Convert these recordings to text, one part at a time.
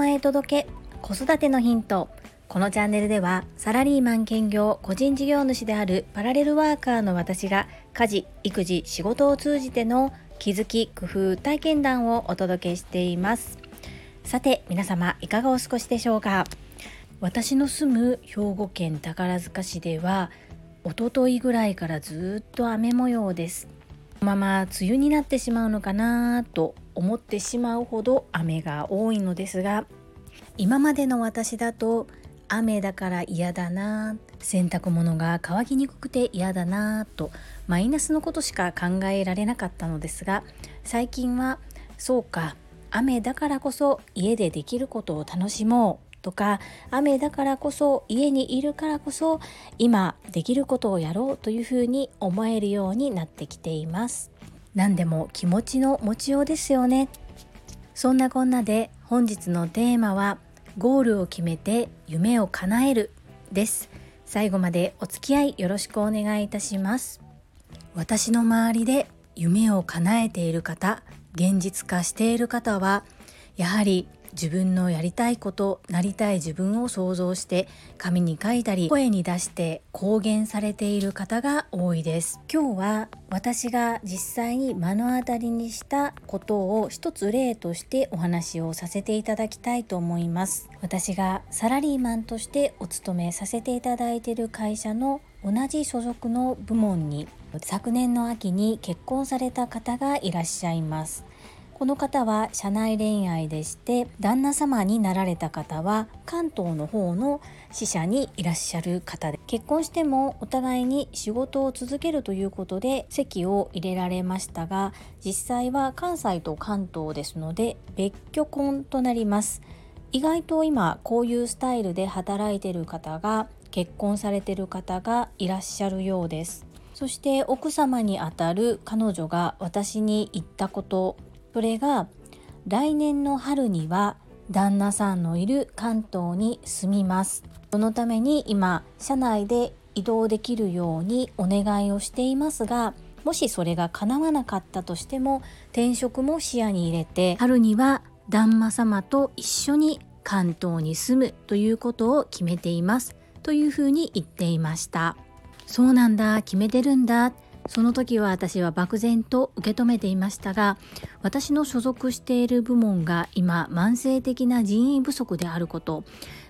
マへ届け子育てのヒント。このチャンネルではサラリーマン兼業個人事業主であるパラレルワーカーの私が家事育児仕事を通じての気づき工夫体験談をお届けしています。さて皆様いかがお過ごしでしょうか？私の住む兵庫県宝塚市では一昨日ぐらいからずっと雨模様です。まま梅雨になってしまうのかなと思ってしまうほど雨が多いのですが今までの私だと雨だから嫌だな洗濯物が乾きにくくて嫌だなとマイナスのことしか考えられなかったのですが最近はそうか雨だからこそ家でできることを楽しもうとか雨だからこそ家にいるからこそ今できることをやろうというふうに思えるようになってきています。何でも気持ちの持ちようですよね。そんなこんなで本日のテーマはゴールを決めて夢を叶えるです。最後までお付き合いよろしくお願いいたします。私の周りで夢を叶えている方現実化している方はやはり自分のやりたいことなりたい自分を想像して紙に書いたり声に出して公言されている方が多いです。今日は私が実際に目の当たりにしたことを一つ例としてお話をさせていただきたいと思います。私がサラリーマンとしてお勤めさせていただいている会社の同じ所属の部門に昨年の秋に結婚された方がいらっしゃいます。この方は社内恋愛でして旦那様になられた方は関東の方の支社にいらっしゃる方で結婚してもお互いに仕事を続けるということで籍を入れられましたが実際は関西と関東ですので別居婚となります。意外と今こういうスタイルで働いてる方が結婚されてる方がいらっしゃるようです。そして奥様にあたる彼女が私に言ったことそれが来年の春には旦那さんのいる関東に住みます。そのために今社内で移動できるようにお願いをしていますがもしそれが叶わなかったとしても転職も視野に入れて春には旦那様と一緒に関東に住むということを決めていますというふうに言っていました。そうなんだ決めてるんだ。その時は私は漠然と受け止めていましたが私の所属している部門が今慢性的な人員不足であること。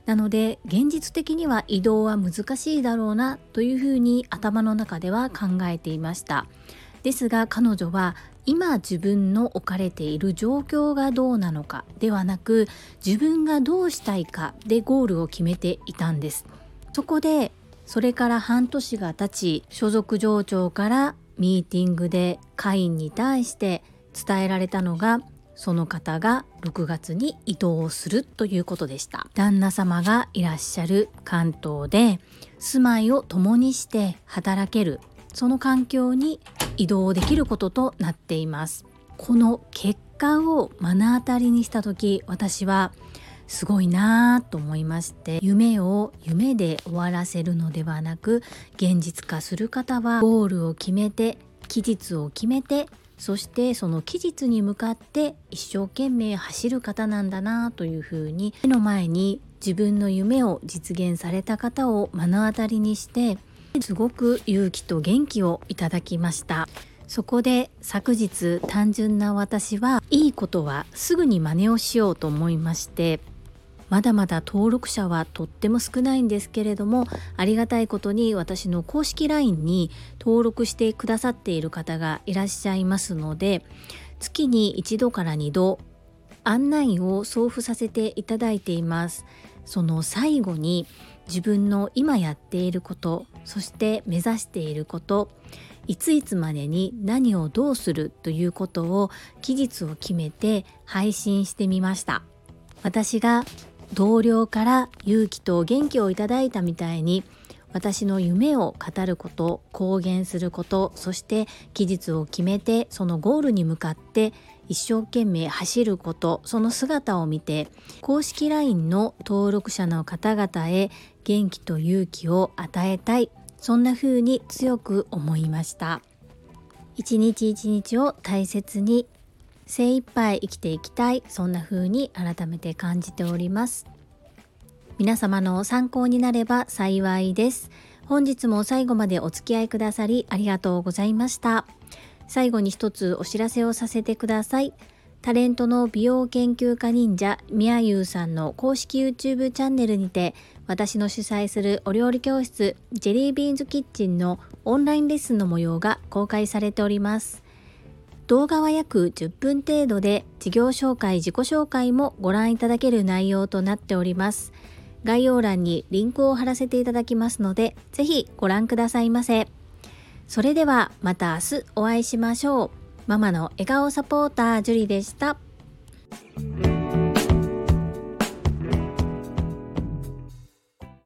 なので現実的には移動は難しいだろうなというふうに頭の中では考えていました。ですが彼女は今自分の置かれている状況がどうなのかではなく自分がどうしたいかでゴールを決めていたんです。そこでそれから半年が経ち所属上長からミーティングで会員に対して伝えられたのがその方が6月に移動するということでした。旦那様がいらっしゃる関東で住まいを共にして働けるその環境に移動できることとなっています。この結果を目の当たりにした時私はすごいなぁと思いまして夢を夢で終わらせるのではなく現実化する方はゴールを決めて期日を決めてそしてその期日に向かって一生懸命走る方なんだなというふうに目の前に自分の夢を実現された方を目の当たりにしてすごく勇気と元気をいただきました。そこで昨日単純な私はいいことはすぐに真似をしようと思いましてまだまだ登録者はとっても少ないんですけれどもありがたいことに私の公式 LINE に登録してくださっている方がいらっしゃいますので月に1度から2度案内を送付させていただいています。その最後に自分の今やっていることそして目指していることいついつまでに何をどうするということを期日を決めて配信してみました。私が同僚から勇気と元気をいただいたみたいに私の夢を語ること公言することそして期日を決めてそのゴールに向かって一生懸命走ることその姿を見て公式 LINE の登録者の方々へ元気と勇気を与えたいそんな風に強く思いました。一日一日を大切に精一杯生きていきたい。そんな風に改めて感じております。皆様の参考になれば幸いです。本日も最後までお付き合いくださりありがとうございました。最後に一つお知らせをさせてください。タレントの美容研究家忍者みやゆうさんの公式 YouTube チャンネルにて私の主催するお料理教室ジェリービーンズキッチンのオンラインレッスンの模様が公開されております。動画は約10分程度で事業紹介自己紹介もご覧いただける内容となっております。概要欄にリンクを貼らせていただきますので是非ご覧くださいませ。それではまた明日お会いしましょう。ママの笑顔サポータージュリでした。